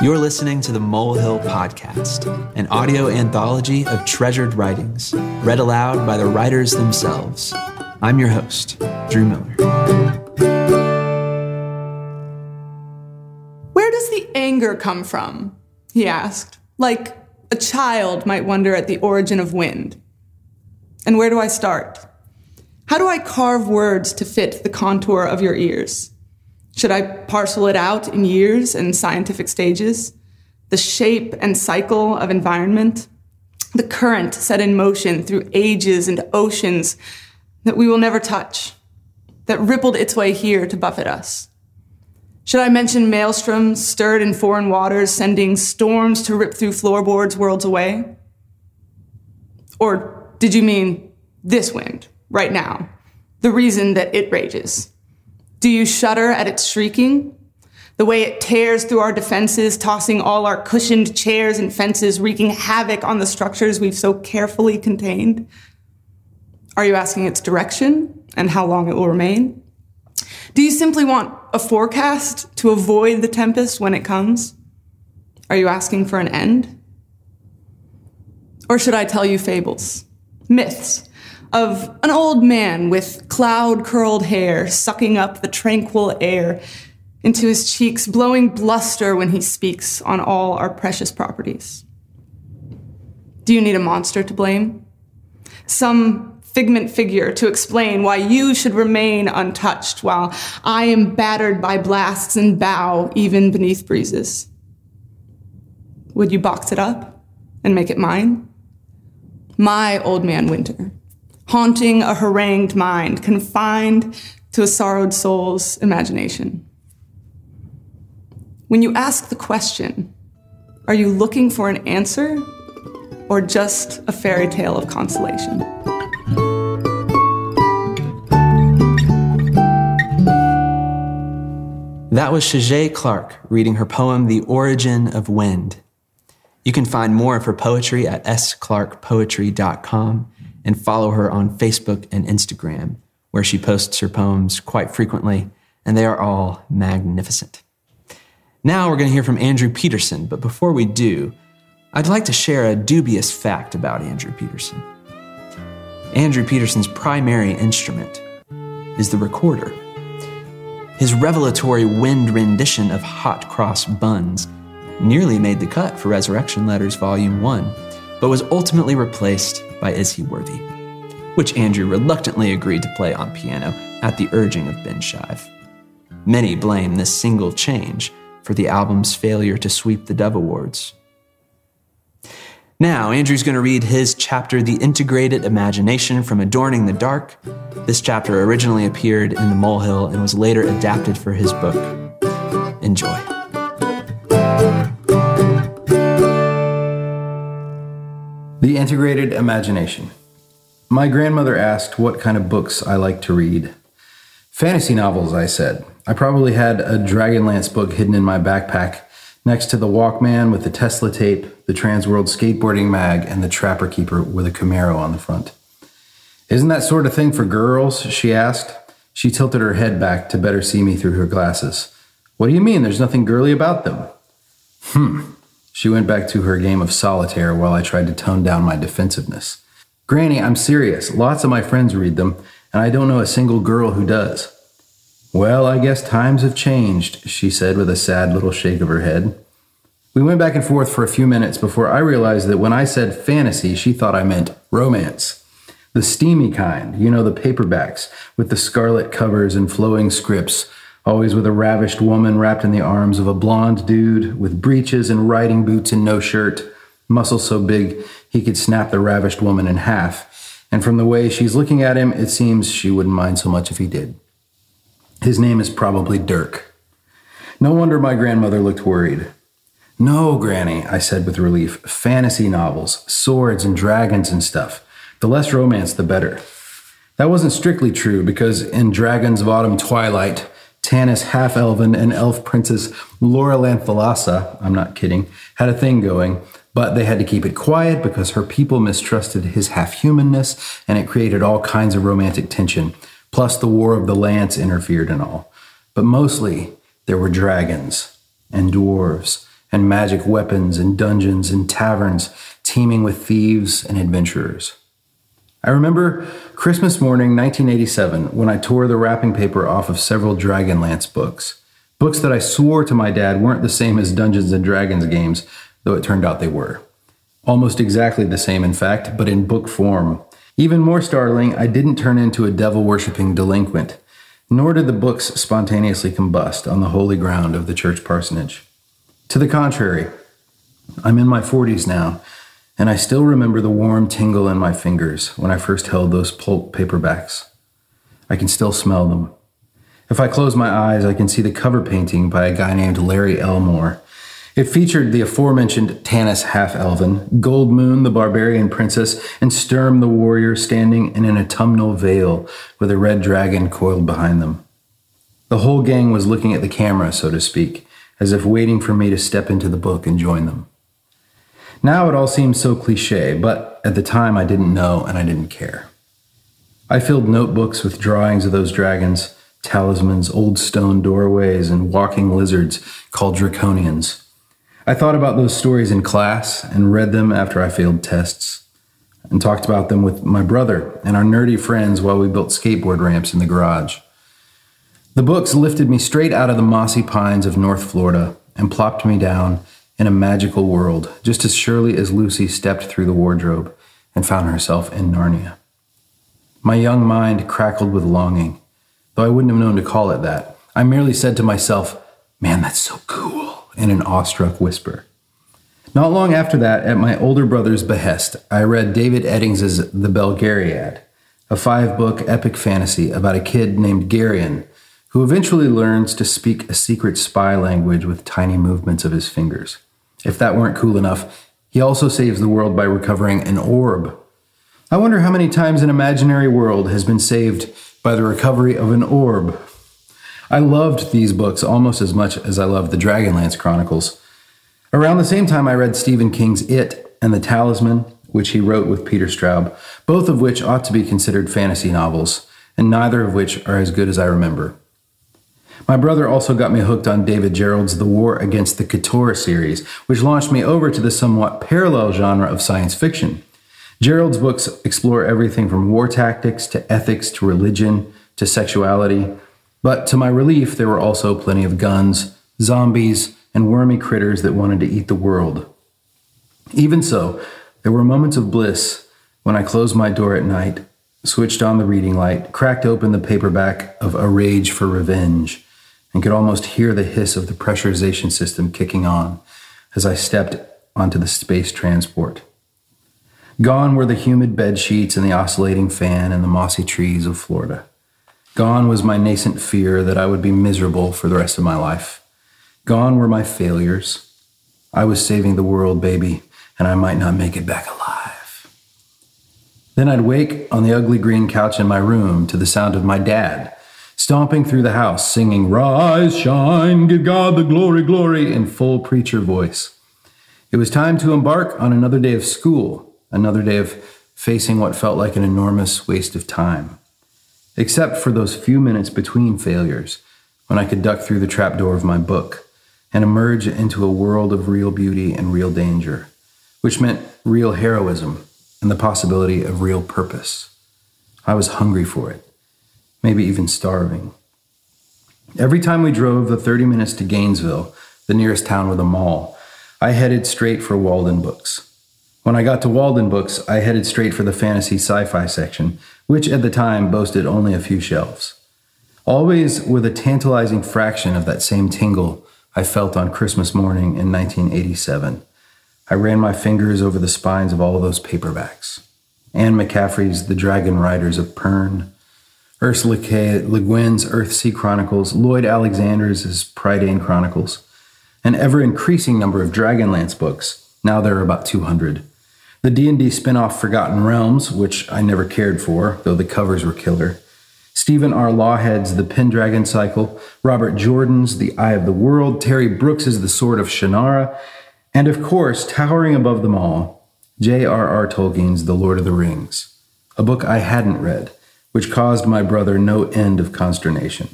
You're listening to the Molehill Podcast, an audio anthology of treasured writings, read aloud by the writers themselves. I'm your host, Drew Miller. Where does the anger come from? He asked, like a child might wonder at the origin of wind. And where do I start? How do I carve words to fit the contour of your ears? Should I parcel it out in years and scientific stages? The shape and cycle of environment? The current set in motion through ages and oceans that we will never touch, that rippled its way here to buffet us? Should I mention maelstroms stirred in foreign waters, sending storms to rip through floorboards worlds away? Or did you mean this wind, right now? The reason that it rages? Do you shudder at its shrieking? The way it tears through our defenses, tossing all our cushioned chairs and fences, wreaking havoc on the structures we've so carefully contained? Are you asking its direction and how long it will remain? Do you simply want a forecast to avoid the tempest when it comes? Are you asking for an end? Or should I tell you fables, myths, of an old man with cloud curled hair sucking up the tranquil air into his cheeks, blowing bluster when he speaks on all our precious properties. Do you need a monster to blame? Some figment figure to explain why you should remain untouched while I am battered by blasts and bow even beneath breezes? Would you box it up and make it mine? My old man winter haunting a harangued mind, confined to a sorrowed soul's imagination. When you ask the question, are you looking for an answer or just a fairy tale of consolation? That was Shigé Clark reading her poem, The Origin of Wind. You can find more of her poetry at sclarkpoetry.com and follow her on Facebook and Instagram, where she posts her poems quite frequently, and they are all magnificent. Now we're going to hear from Andrew Peterson, but before we do, I'd like to share a dubious fact about Andrew Peterson. Andrew Peterson's primary instrument is the recorder. His revelatory wind rendition of Hot Cross Buns nearly made the cut for Resurrection Letters Volume 1, but was ultimately replaced by Is He Worthy, which Andrew reluctantly agreed to play on piano at the urging of Ben Shive. Many blame this single change for the album's failure to sweep the Dove Awards. Now, Andrew's going to read his chapter, The Integrated Imagination from Adorning the Dark. This chapter originally appeared in The Molehill and was later adapted for his book. Enjoy. The Integrated Imagination. My grandmother asked what kind of books I like to read. Fantasy novels, I said. I probably had a Dragonlance book hidden in my backpack next to the Walkman with the Tesla tape, the Transworld skateboarding mag, and the Trapper Keeper with a Camaro on the front. Isn't that sort of thing for girls? she asked. She tilted her head back to better see me through her glasses. What do you mean? There's nothing girly about them. Hmm, she went back to her game of solitaire while I tried to tone down my defensiveness. Granny, I'm serious. Lots of my friends read them, and I don't know a single girl who does. Well, I guess times have changed, she said with a sad little shake of her head. We went back and forth for a few minutes before I realized that when I said fantasy, she thought I meant romance. The steamy kind, you know, the paperbacks with the scarlet covers and flowing scripts always with a ravished woman wrapped in the arms of a blond dude with breeches and riding boots and no shirt, muscles so big he could snap the ravished woman in half. And from the way she's looking at him, it seems she wouldn't mind so much if he did. His name is probably Dirk. No wonder my grandmother looked worried. No, Granny, I said with relief. Fantasy novels, swords and dragons and stuff. The less romance, the better. That wasn't strictly true because in Dragons of Autumn Twilight, Tanis half elven and elf princess Lauralanthalasa, I'm not kidding, had a thing going, but they had to keep it quiet because her people mistrusted his half humanness and it created all kinds of romantic tension. Plus, the War of the Lance interfered and all. But mostly, there were dragons and dwarves and magic weapons and dungeons and taverns teeming with thieves and adventurers. I remember Christmas morning 1987 when I tore the wrapping paper off of several Dragonlance books. Books that I swore to my dad weren't the same as Dungeons and Dragons games, though it turned out they were. Almost exactly the same, in fact, but in book form. Even more startling, I didn't turn into a devil worshipping delinquent, nor did the books spontaneously combust on the holy ground of the church parsonage. To the contrary, I'm in my 40s now, and I still remember the warm tingle in my fingers when I first held those pulp paperbacks. I can still smell them. If I close my eyes, I can see the cover painting by a guy named Larry Elmore. It featured the aforementioned Tanis Half Elven, Goldmoon the barbarian princess, and Sturm the warrior standing in an autumnal vale with a red dragon coiled behind them. The whole gang was looking at the camera, so to speak, as if waiting for me to step into the book and join them. Now it all seems so cliche, but at the time I didn't know and I didn't care. I filled notebooks with drawings of those dragons, talismans, old stone doorways, and walking lizards called draconians. I thought about those stories in class and read them after I failed tests, and talked about them with my brother and our nerdy friends while we built skateboard ramps in the garage. The books lifted me straight out of the mossy pines of North Florida and plopped me down in a magical world, just as surely as Lucy stepped through the wardrobe and found herself in Narnia. My young mind crackled with longing, though I wouldn't have known to call it that. I merely said to myself, Man, that's so cool, in an awestruck whisper. Not long after that, at my older brother's behest, I read David Eddings's The Belgariad, a five book epic fantasy about a kid named Garion who eventually learns to speak a secret spy language with tiny movements of his fingers. If that weren't cool enough, he also saves the world by recovering an orb. I wonder how many times an imaginary world has been saved by the recovery of an orb. I loved these books almost as much as I loved the Dragonlance Chronicles. Around the same time, I read Stephen King's It and The Talisman, which he wrote with Peter Straub, both of which ought to be considered fantasy novels, and neither of which are as good as I remember. My brother also got me hooked on David Gerrold's The War Against the Chtorr series, which launched me over to the somewhat parallel genre of science fiction. Gerrold's books explore everything from war tactics to ethics to religion to sexuality. But to my relief, there were also plenty of guns, zombies, and wormy critters that wanted to eat the world. Even so, there were moments of bliss when I closed my door at night, switched on the reading light, cracked open the paperback of A Rage for Revenge, and could almost hear the hiss of the pressurization system kicking on as I stepped onto the space transport. Gone were the humid bed sheets and the oscillating fan and the mossy trees of Florida. Gone was my nascent fear that I would be miserable for the rest of my life. Gone were my failures. I was saving the world, baby, and I might not make it back alive. Then I'd wake on the ugly green couch in my room to the sound of my dad stomping through the house, singing, Rise, shine, give God the glory, glory, in full preacher voice. It was time to embark on another day of school, another day of facing what felt like an enormous waste of time. Except for those few minutes between failures, when I could duck through the trapdoor of my book and emerge into a world of real beauty and real danger, which meant real heroism and the possibility of real purpose. I was hungry for it maybe even starving. Every time we drove the 30 minutes to Gainesville, the nearest town with a mall, I headed straight for Walden Books. When I got to Walden Books, I headed straight for the fantasy sci fi section, which at the time boasted only a few shelves. Always with a tantalizing fraction of that same tingle I felt on Christmas morning in 1987. I ran my fingers over the spines of all those paperbacks. Anne McCaffrey's The Dragon Riders of Pern, Ursula K. Le Guin's Earthsea Chronicles, Lloyd Alexander's Prydain Chronicles, an ever-increasing number of Dragonlance books. Now there are about 200. The D&D spin-off Forgotten Realms, which I never cared for, though the covers were killer. Stephen R. Lawhead's The Pendragon Cycle, Robert Jordan's The Eye of the World, Terry Brooks's The Sword of Shannara, and of course, towering above them all, J.R.R. Tolkien's The Lord of the Rings, a book I hadn't read which caused my brother no end of consternation.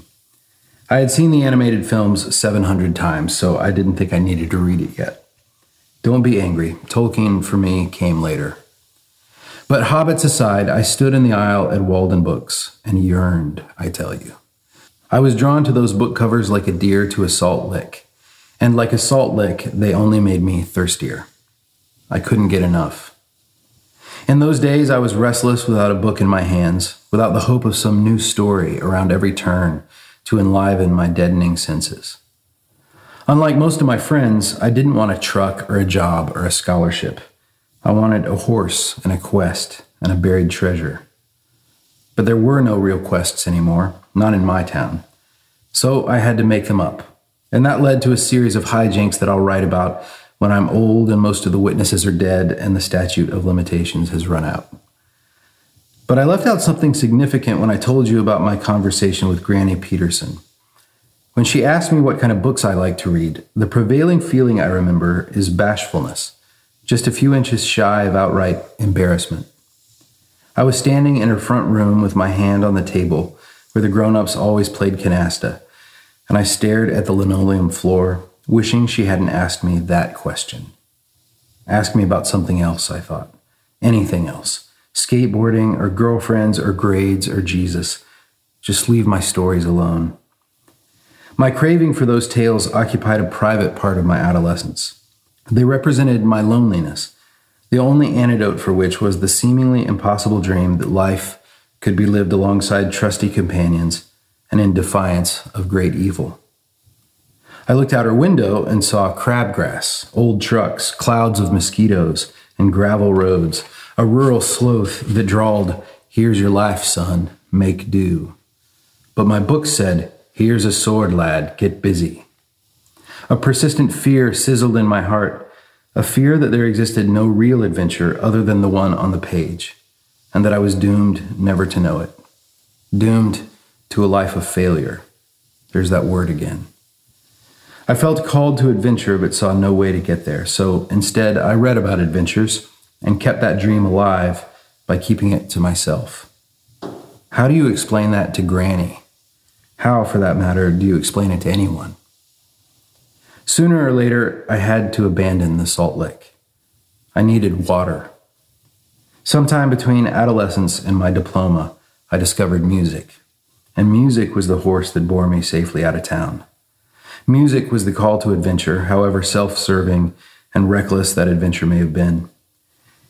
I had seen the animated films 700 times, so I didn't think I needed to read it yet. Don't be angry. Tolkien, for me, came later. But hobbits aside, I stood in the aisle at Walden Books and yearned, I tell you. I was drawn to those book covers like a deer to a salt lick, and like a salt lick, they only made me thirstier. I couldn't get enough. In those days, I was restless without a book in my hands, without the hope of some new story around every turn to enliven my deadening senses. Unlike most of my friends, I didn't want a truck or a job or a scholarship. I wanted a horse and a quest and a buried treasure. But there were no real quests anymore, not in my town. So I had to make them up. And that led to a series of hijinks that I'll write about when I'm old and most of the witnesses are dead and the statute of limitations has run out. But I left out something significant when I told you about my conversation with Granny Peterson. When she asked me what kind of books I like to read, the prevailing feeling I remember is bashfulness, just a few inches shy of outright embarrassment. I was standing in her front room with my hand on the table where the grown ups always played canasta, and I stared at the linoleum floor, wishing she hadn't asked me that question. Ask me about something else, I thought. Anything else. Skateboarding, or girlfriends, or grades, or Jesus. Just leave my stories alone. My craving for those tales occupied a private part of my adolescence. They represented my loneliness, the only antidote for which was the seemingly impossible dream that life could be lived alongside trusty companions and in defiance of great evil. I looked out her window and saw crabgrass, old trucks, clouds of mosquitoes, and gravel roads, a rural sloth that drawled, Here's your life, son, make do. But my book said, Here's a sword, lad, get busy. A persistent fear sizzled in my heart, a fear that there existed no real adventure other than the one on the page, and that I was doomed never to know it. Doomed to a life of failure. There's that word again. I felt called to adventure but saw no way to get there, so instead I read about adventures and kept that dream alive by keeping it to myself. How do you explain that to Granny? How, for that matter, do you explain it to anyone? Sooner or later, I had to abandon the Salt Lick. I needed water. Sometime between adolescence and my diploma, I discovered music. And music was the horse that bore me safely out of town. Music was the call to adventure, however self serving and reckless that adventure may have been.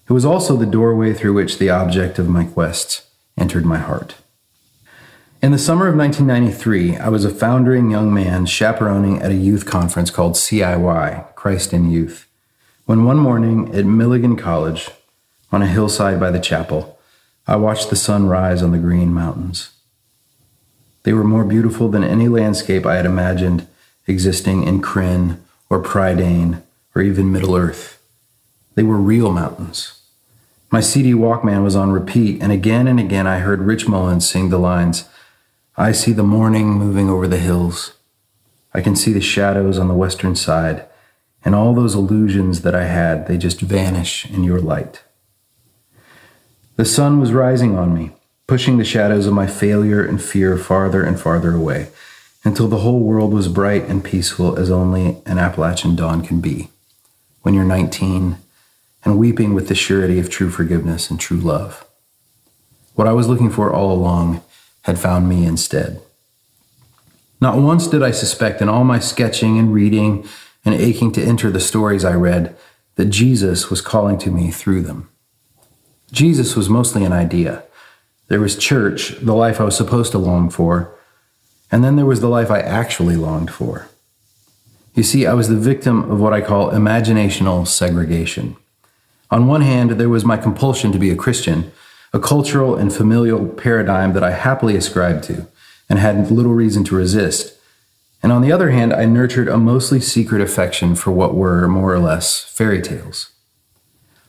It was also the doorway through which the object of my quest entered my heart. In the summer of 1993, I was a foundering young man chaperoning at a youth conference called CIY, Christ in Youth, when one morning at Milligan College, on a hillside by the chapel, I watched the sun rise on the green mountains. They were more beautiful than any landscape I had imagined existing in Krynn or Prydain or even Middle Earth. They were real mountains. My CD Walkman was on repeat, and again and again I heard Rich Mullins sing the lines I see the morning moving over the hills. I can see the shadows on the western side, and all those illusions that I had, they just vanish in your light. The sun was rising on me, pushing the shadows of my failure and fear farther and farther away, until the whole world was bright and peaceful as only an Appalachian dawn can be. When you're 19 and weeping with the surety of true forgiveness and true love. What I was looking for all along had found me instead. Not once did I suspect in all my sketching and reading and aching to enter the stories I read that Jesus was calling to me through them. Jesus was mostly an idea. There was church, the life I was supposed to long for, and then there was the life I actually longed for. You see, I was the victim of what I call imaginational segregation. On one hand, there was my compulsion to be a Christian, a cultural and familial paradigm that I happily ascribed to and had little reason to resist. And on the other hand, I nurtured a mostly secret affection for what were, more or less, fairy tales.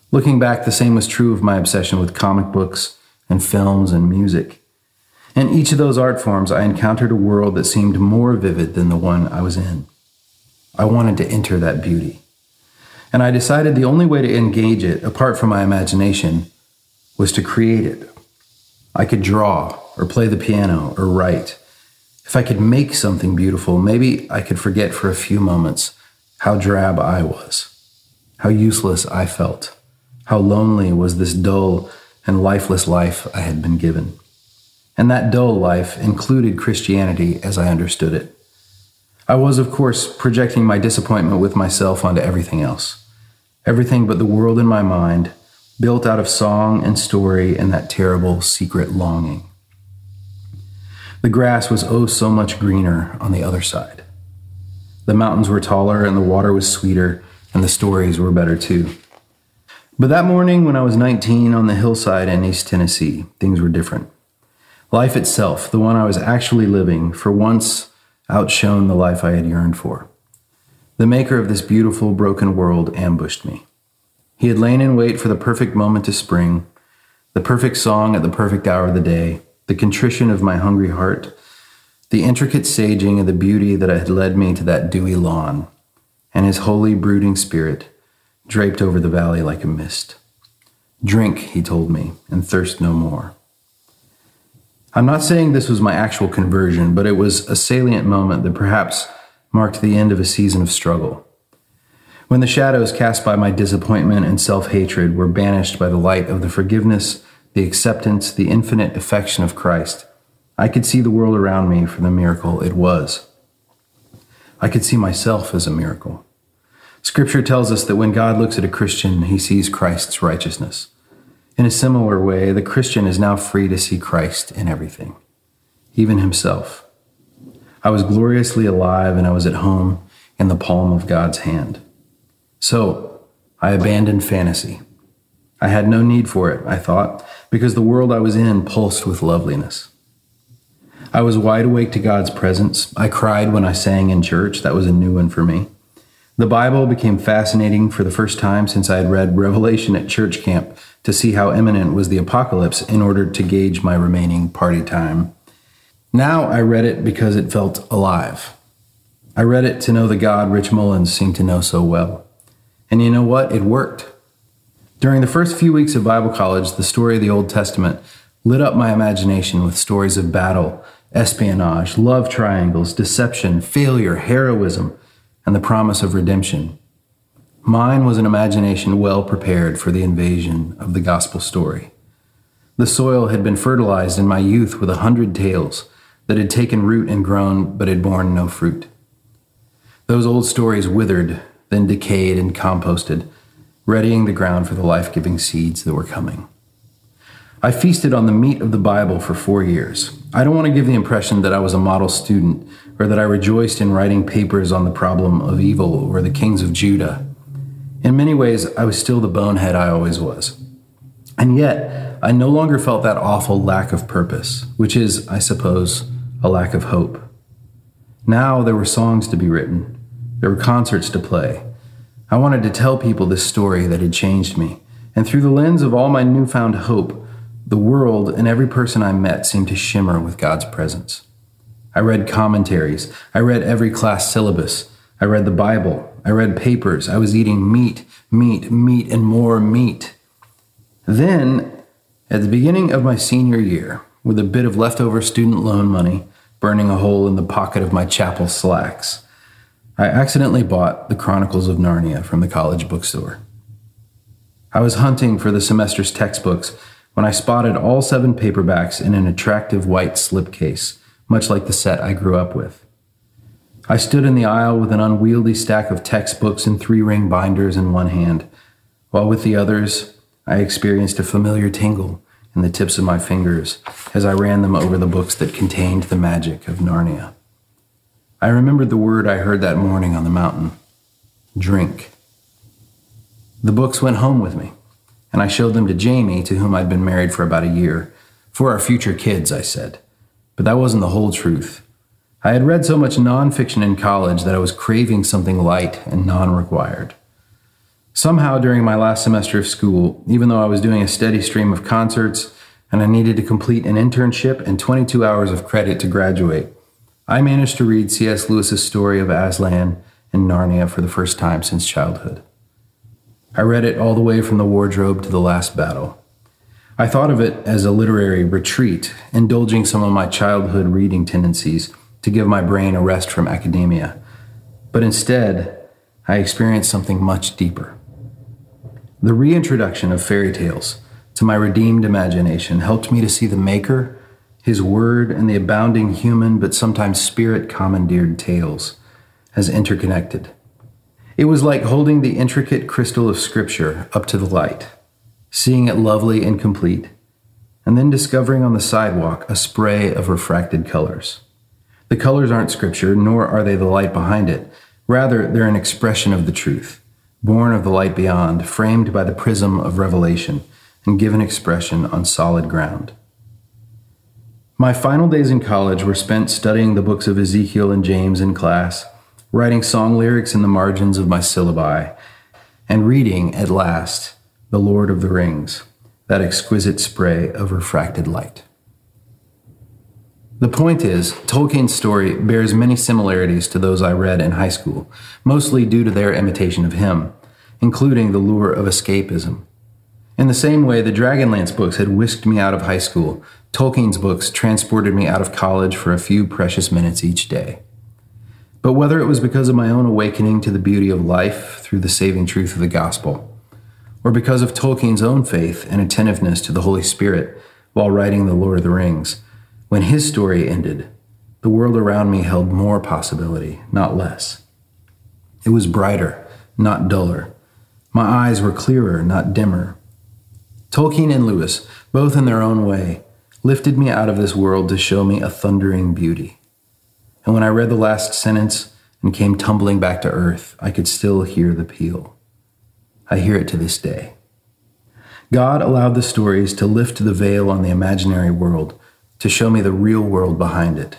Looking back, the same was true of my obsession with comic books and films and music. In each of those art forms, I encountered a world that seemed more vivid than the one I was in. I wanted to enter that beauty. And I decided the only way to engage it, apart from my imagination, was to create it. I could draw, or play the piano, or write. If I could make something beautiful, maybe I could forget for a few moments how drab I was, how useless I felt, how lonely was this dull and lifeless life I had been given. And that dull life included Christianity as I understood it. I was, of course, projecting my disappointment with myself onto everything else. Everything but the world in my mind, built out of song and story and that terrible secret longing. The grass was oh so much greener on the other side. The mountains were taller and the water was sweeter and the stories were better too. But that morning when I was 19 on the hillside in East Tennessee, things were different. Life itself, the one I was actually living, for once outshone the life I had yearned for. The maker of this beautiful, broken world ambushed me. He had lain in wait for the perfect moment to spring, the perfect song at the perfect hour of the day, the contrition of my hungry heart, the intricate saging of the beauty that had led me to that dewy lawn, and his holy, brooding spirit draped over the valley like a mist. Drink, he told me, and thirst no more. I'm not saying this was my actual conversion, but it was a salient moment that perhaps marked the end of a season of struggle. When the shadows cast by my disappointment and self hatred were banished by the light of the forgiveness, the acceptance, the infinite affection of Christ, I could see the world around me for the miracle it was. I could see myself as a miracle. Scripture tells us that when God looks at a Christian, he sees Christ's righteousness. In a similar way, the Christian is now free to see Christ in everything, even himself. I was gloriously alive and I was at home in the palm of God's hand. So I abandoned fantasy. I had no need for it, I thought, because the world I was in pulsed with loveliness. I was wide awake to God's presence. I cried when I sang in church. That was a new one for me. The Bible became fascinating for the first time since I had read Revelation at church camp to see how imminent was the apocalypse in order to gauge my remaining party time. Now I read it because it felt alive. I read it to know the God Rich Mullins seemed to know so well. And you know what? It worked. During the first few weeks of Bible college, the story of the Old Testament lit up my imagination with stories of battle, espionage, love triangles, deception, failure, heroism, and the promise of redemption. Mine was an imagination well prepared for the invasion of the gospel story. The soil had been fertilized in my youth with a hundred tales that had taken root and grown but had borne no fruit. Those old stories withered, then decayed and composted, readying the ground for the life giving seeds that were coming. I feasted on the meat of the Bible for four years. I don't want to give the impression that I was a model student or that I rejoiced in writing papers on the problem of evil or the kings of Judah. In many ways, I was still the bonehead I always was. And yet, I no longer felt that awful lack of purpose, which is, I suppose, a lack of hope. Now there were songs to be written, there were concerts to play. I wanted to tell people this story that had changed me, and through the lens of all my newfound hope, the world and every person I met seemed to shimmer with God's presence. I read commentaries, I read every class syllabus, I read the Bible, I read papers. I was eating meat, meat, meat, and more meat. Then, at the beginning of my senior year, with a bit of leftover student loan money burning a hole in the pocket of my chapel slacks, I accidentally bought The Chronicles of Narnia from the college bookstore. I was hunting for the semester's textbooks when I spotted all seven paperbacks in an attractive white slipcase, much like the set I grew up with. I stood in the aisle with an unwieldy stack of textbooks and three ring binders in one hand, while with the others, I experienced a familiar tingle in the tips of my fingers as I ran them over the books that contained the magic of Narnia. I remembered the word I heard that morning on the mountain drink. The books went home with me, and I showed them to Jamie, to whom I'd been married for about a year. For our future kids, I said. But that wasn't the whole truth. I had read so much nonfiction in college that I was craving something light and non required. Somehow, during my last semester of school, even though I was doing a steady stream of concerts and I needed to complete an internship and 22 hours of credit to graduate, I managed to read C.S. Lewis's story of Aslan and Narnia for the first time since childhood. I read it all the way from the wardrobe to the last battle. I thought of it as a literary retreat, indulging some of my childhood reading tendencies to give my brain a rest from academia. But instead, I experienced something much deeper. The reintroduction of fairy tales to my redeemed imagination helped me to see the Maker, His Word, and the abounding human but sometimes spirit commandeered tales as interconnected. It was like holding the intricate crystal of Scripture up to the light, seeing it lovely and complete, and then discovering on the sidewalk a spray of refracted colors. The colors aren't Scripture, nor are they the light behind it. Rather, they're an expression of the truth, born of the light beyond, framed by the prism of revelation, and given expression on solid ground. My final days in college were spent studying the books of Ezekiel and James in class writing song lyrics in the margins of my syllabi, and reading, at last, The Lord of the Rings, that exquisite spray of refracted light. The point is, Tolkien's story bears many similarities to those I read in high school, mostly due to their imitation of him, including the lure of escapism. In the same way the Dragonlance books had whisked me out of high school, Tolkien's books transported me out of college for a few precious minutes each day. But whether it was because of my own awakening to the beauty of life through the saving truth of the gospel, or because of Tolkien's own faith and attentiveness to the Holy Spirit while writing The Lord of the Rings, when his story ended, the world around me held more possibility, not less. It was brighter, not duller. My eyes were clearer, not dimmer. Tolkien and Lewis, both in their own way, lifted me out of this world to show me a thundering beauty. And when I read the last sentence and came tumbling back to earth, I could still hear the peal. I hear it to this day. God allowed the stories to lift the veil on the imaginary world to show me the real world behind it,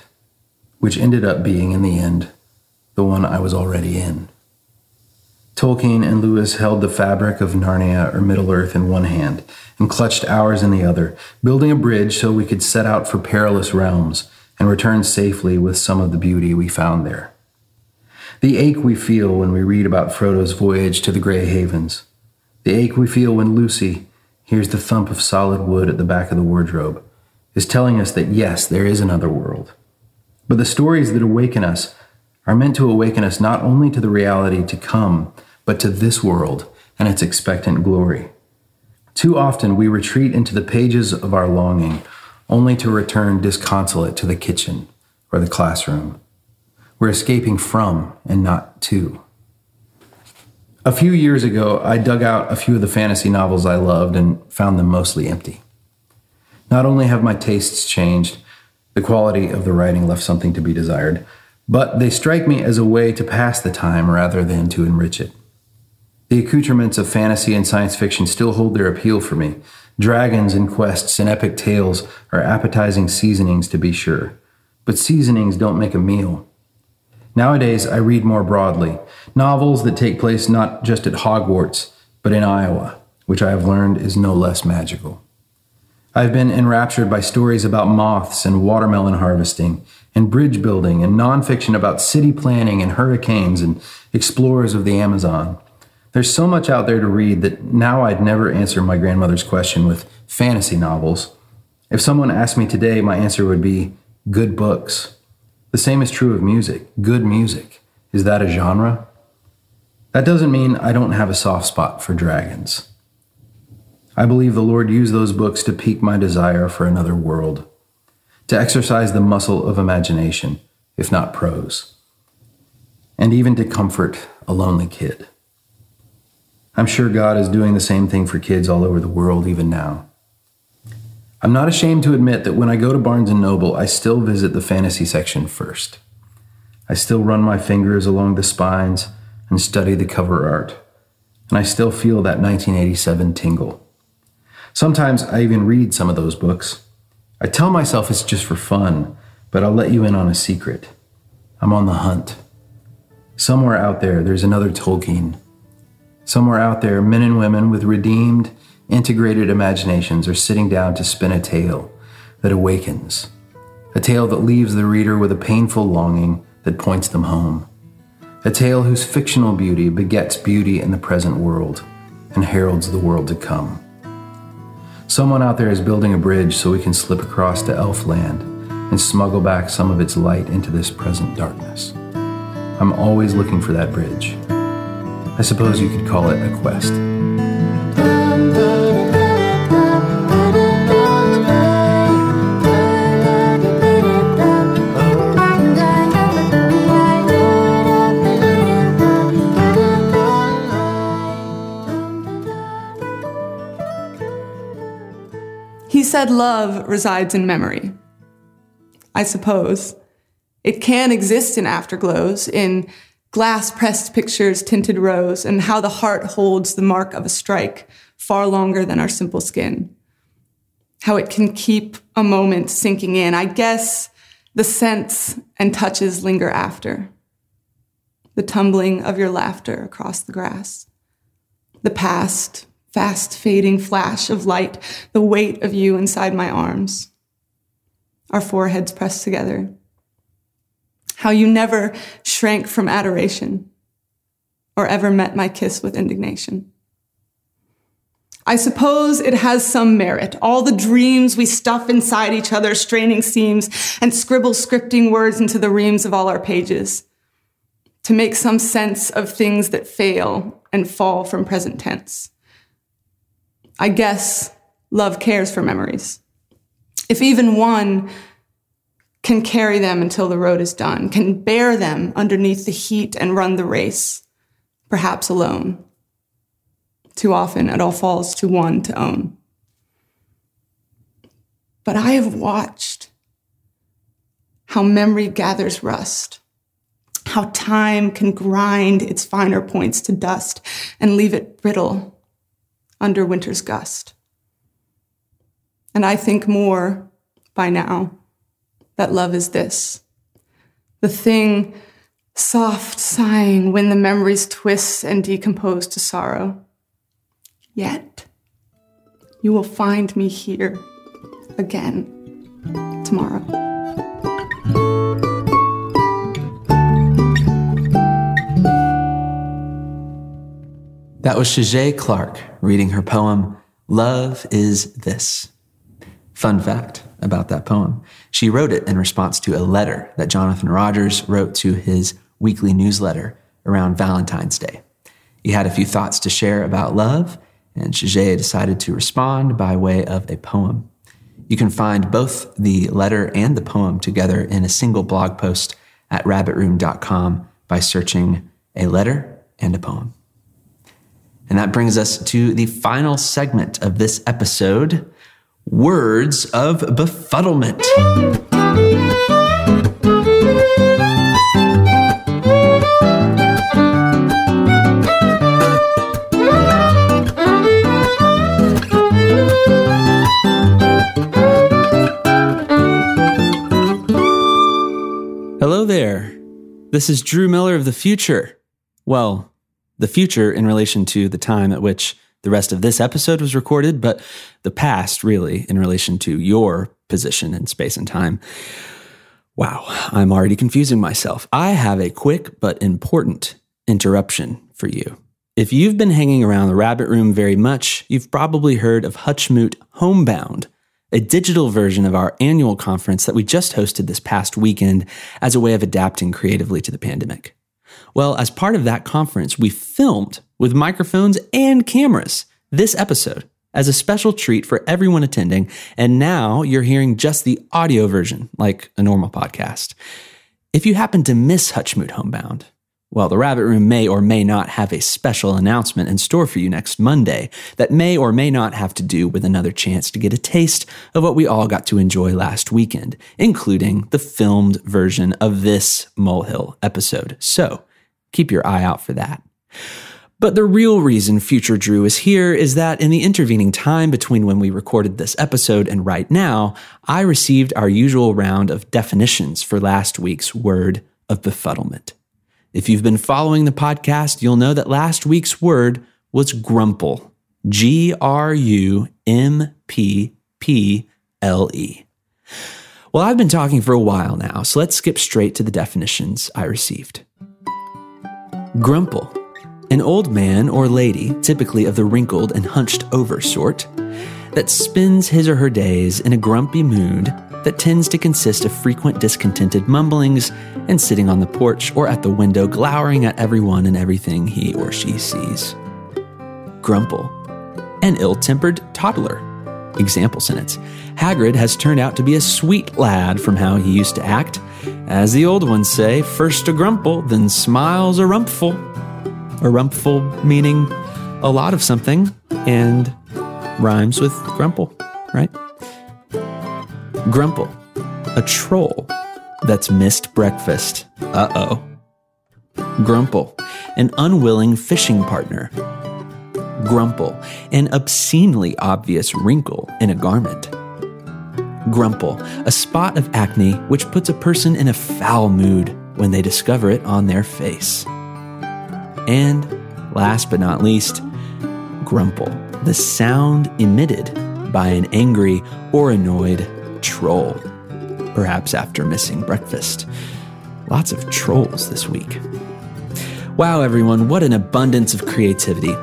which ended up being, in the end, the one I was already in. Tolkien and Lewis held the fabric of Narnia or Middle Earth in one hand and clutched ours in the other, building a bridge so we could set out for perilous realms and return safely with some of the beauty we found there. The ache we feel when we read about Frodo's voyage to the Grey Havens, the ache we feel when Lucy hears the thump of solid wood at the back of the wardrobe, is telling us that yes, there is another world. But the stories that awaken us are meant to awaken us not only to the reality to come, but to this world and its expectant glory. Too often we retreat into the pages of our longing only to return disconsolate to the kitchen or the classroom. We're escaping from and not to. A few years ago, I dug out a few of the fantasy novels I loved and found them mostly empty. Not only have my tastes changed, the quality of the writing left something to be desired, but they strike me as a way to pass the time rather than to enrich it. The accoutrements of fantasy and science fiction still hold their appeal for me, Dragons and quests and epic tales are appetizing seasonings to be sure, but seasonings don't make a meal. Nowadays, I read more broadly novels that take place not just at Hogwarts, but in Iowa, which I have learned is no less magical. I've been enraptured by stories about moths and watermelon harvesting, and bridge building, and nonfiction about city planning and hurricanes and explorers of the Amazon. There's so much out there to read that now I'd never answer my grandmother's question with fantasy novels. If someone asked me today, my answer would be good books. The same is true of music. Good music. Is that a genre? That doesn't mean I don't have a soft spot for dragons. I believe the Lord used those books to pique my desire for another world, to exercise the muscle of imagination, if not prose, and even to comfort a lonely kid. I'm sure God is doing the same thing for kids all over the world even now. I'm not ashamed to admit that when I go to Barnes & Noble, I still visit the fantasy section first. I still run my fingers along the spines and study the cover art, and I still feel that 1987 tingle. Sometimes I even read some of those books. I tell myself it's just for fun, but I'll let you in on a secret. I'm on the hunt. Somewhere out there, there's another Tolkien Somewhere out there, men and women with redeemed, integrated imaginations are sitting down to spin a tale that awakens, a tale that leaves the reader with a painful longing that points them home, a tale whose fictional beauty begets beauty in the present world and heralds the world to come. Someone out there is building a bridge so we can slip across to Elfland and smuggle back some of its light into this present darkness. I'm always looking for that bridge. I suppose you could call it a quest. He said love resides in memory. I suppose. It can exist in afterglows, in glass pressed pictures, tinted rose, and how the heart holds the mark of a strike far longer than our simple skin. How it can keep a moment sinking in. I guess the scents and touches linger after. The tumbling of your laughter across the grass. The past, fast fading flash of light, the weight of you inside my arms. Our foreheads pressed together how you never shrank from adoration or ever met my kiss with indignation. I suppose it has some merit. All the dreams we stuff inside each other, straining seams, and scribble scripting words into the reams of all our pages to make some sense of things that fail and fall from present tense. I guess love cares for memories. If even one can carry them until the road is done, can bear them underneath the heat and run the race, perhaps alone. Too often it all falls to one to own. But I have watched how memory gathers rust, how time can grind its finer points to dust and leave it brittle under winter's gust. And I think more by now that love is this the thing soft sighing when the memories twist and decompose to sorrow. Yet, you will find me here again tomorrow. That was Shigé Clark reading her poem, Love is This. Fun fact about that poem. She wrote it in response to a letter that Jonathan Rogers wrote to his weekly newsletter around Valentine's Day. He had a few thoughts to share about love, and Shajae decided to respond by way of a poem. You can find both the letter and the poem together in a single blog post at rabbitroom.com by searching a letter and a poem. And that brings us to the final segment of this episode words of befuddlement. Hello there. This is Drew Miller of the future. Well, the future in relation to the time at which the rest of this episode was recorded, but the past, really, in relation to your position in space and time. Wow, I'm already confusing myself. I have a quick but important interruption for you. If you've been hanging around the rabbit room very much, you've probably heard of Hutchmoot Homebound, a digital version of our annual conference that we just hosted this past weekend as a way of adapting creatively to the pandemic. Well, as part of that conference, we filmed with microphones and cameras this episode as a special treat for everyone attending. And now you're hearing just the audio version, like a normal podcast. If you happen to miss Hutchmoot Homebound, well, the Rabbit Room may or may not have a special announcement in store for you next Monday that may or may not have to do with another chance to get a taste of what we all got to enjoy last weekend, including the filmed version of this Molehill episode. So keep your eye out for that. But the real reason Future Drew is here is that in the intervening time between when we recorded this episode and right now, I received our usual round of definitions for last week's word of befuddlement. If you've been following the podcast, you'll know that last week's word was grumple. G R U M P P L E. Well, I've been talking for a while now, so let's skip straight to the definitions I received. Grumple an old man or lady, typically of the wrinkled and hunched over sort, that spends his or her days in a grumpy mood that tends to consist of frequent discontented mumblings and sitting on the porch or at the window glowering at everyone and everything he or she sees. Grumple, an ill tempered toddler. Example sentence Hagrid has turned out to be a sweet lad from how he used to act. As the old ones say, first a grumple, then smiles a rumpful. A rumpful meaning a lot of something and rhymes with grumple, right? Grumple, a troll that's missed breakfast. Uh oh. Grumple, an unwilling fishing partner. Grumple, an obscenely obvious wrinkle in a garment. Grumple, a spot of acne which puts a person in a foul mood when they discover it on their face. And last but not least, grumple, the sound emitted by an angry or annoyed troll, perhaps after missing breakfast. Lots of trolls this week. Wow, everyone, what an abundance of creativity.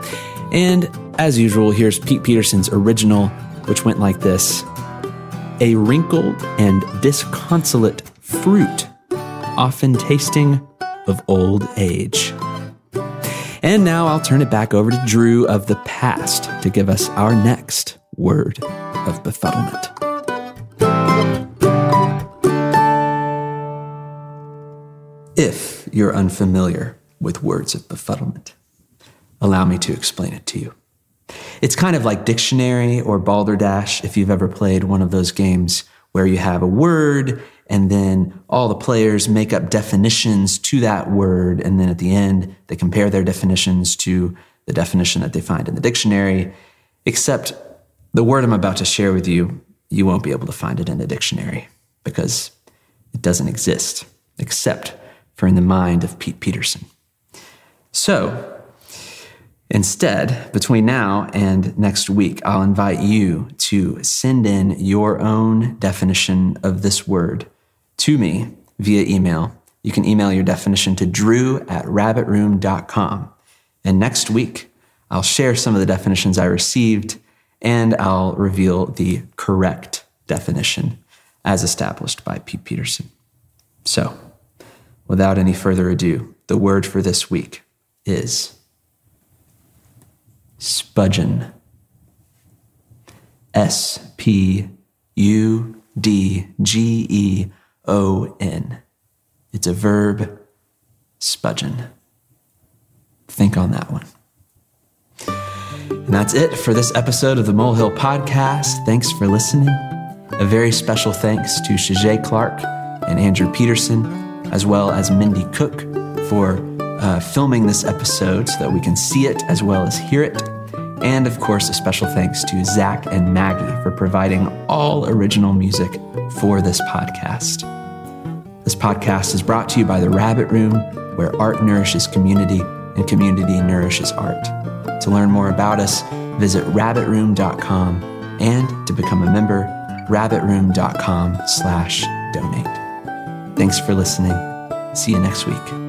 And as usual, here's Pete Peterson's original, which went like this A wrinkled and disconsolate fruit, often tasting of old age. And now I'll turn it back over to Drew of the past to give us our next word of befuddlement. If you're unfamiliar with words of befuddlement, allow me to explain it to you. It's kind of like dictionary or balderdash if you've ever played one of those games where you have a word and then all the players make up definitions to that word. And then at the end they compare their definitions to the definition that they find in the dictionary. Except the word I'm about to share with you you won't be able to find it in the dictionary because it doesn't exist except for in the mind of Pete Peterson. So, Instead, between now and next week, I'll invite you to send in your own definition of this word to me via email. You can email your definition to drew at rabbitroom.com. And next week, I'll share some of the definitions I received and I'll reveal the correct definition as established by Pete Peterson. So, without any further ado, the word for this week is Spudgeon. S P U D G E O N. It's a verb, spudgeon. Think on that one. And that's it for this episode of the Molehill Podcast. Thanks for listening. A very special thanks to Shigé Clark and Andrew Peterson, as well as Mindy Cook for uh, filming this episode so that we can see it as well as hear it. And of course, a special thanks to Zach and Maggie for providing all original music for this podcast. This podcast is brought to you by the Rabbit Room, where art nourishes community and community nourishes art. To learn more about us, visit rabbitroom.com and to become a member, rabbitroom.com slash donate. Thanks for listening. See you next week.